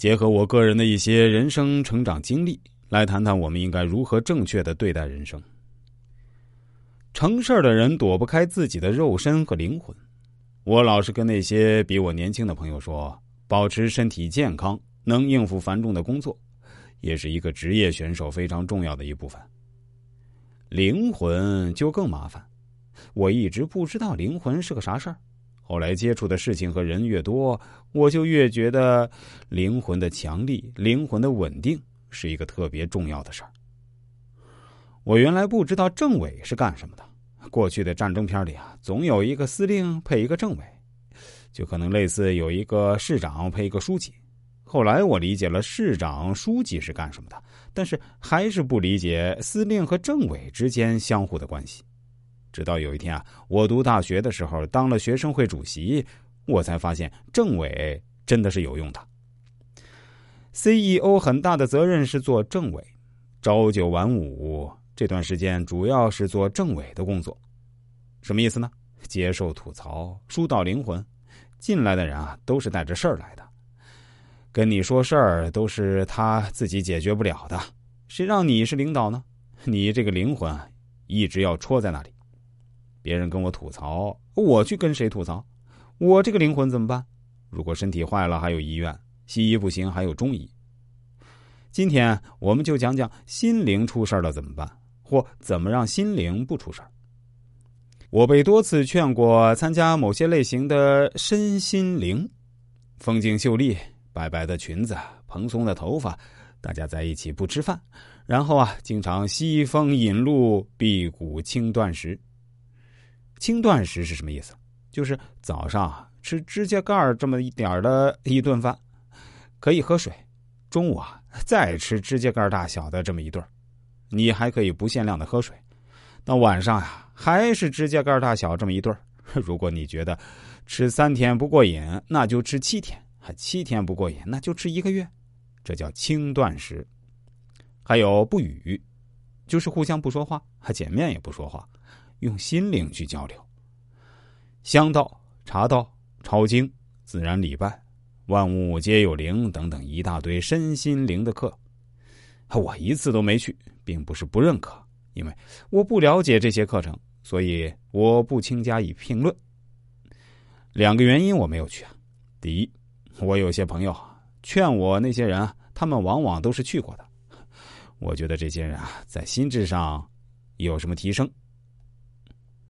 结合我个人的一些人生成长经历，来谈谈我们应该如何正确的对待人生。成事儿的人躲不开自己的肉身和灵魂。我老是跟那些比我年轻的朋友说，保持身体健康，能应付繁重的工作，也是一个职业选手非常重要的一部分。灵魂就更麻烦，我一直不知道灵魂是个啥事儿。后来接触的事情和人越多，我就越觉得灵魂的强力、灵魂的稳定是一个特别重要的事儿。我原来不知道政委是干什么的。过去的战争片里啊，总有一个司令配一个政委，就可能类似有一个市长配一个书记。后来我理解了市长、书记是干什么的，但是还是不理解司令和政委之间相互的关系。直到有一天啊，我读大学的时候当了学生会主席，我才发现政委真的是有用的。CEO 很大的责任是做政委，朝九晚五，这段时间主要是做政委的工作。什么意思呢？接受吐槽，疏导灵魂。进来的人啊，都是带着事儿来的。跟你说事儿都是他自己解决不了的，谁让你是领导呢？你这个灵魂一直要戳在那里。别人跟我吐槽，我去跟谁吐槽？我这个灵魂怎么办？如果身体坏了，还有医院；西医不行，还有中医。今天我们就讲讲心灵出事了怎么办，或怎么让心灵不出事我被多次劝过参加某些类型的身心灵，风景秀丽。白白的裙子，蓬松的头发，大家在一起不吃饭，然后啊，经常西风引路，辟谷轻断食。轻断食是什么意思？就是早上吃指甲盖这么一点的一顿饭，可以喝水；中午啊，再吃指甲盖大小的这么一顿你还可以不限量的喝水。到晚上呀，还是指甲盖大小这么一顿如果你觉得吃三天不过瘾，那就吃七天。还七天不过瘾，那就吃一个月，这叫轻断食。还有不语，就是互相不说话，还见面也不说话，用心灵去交流。香道、茶道、抄经、自然礼拜、万物皆有灵等等一大堆身心灵的课，我一次都没去，并不是不认可，因为我不了解这些课程，所以我不轻加以评论。两个原因我没有去啊，第一。我有些朋友劝我，那些人他们往往都是去过的。我觉得这些人啊，在心智上有什么提升，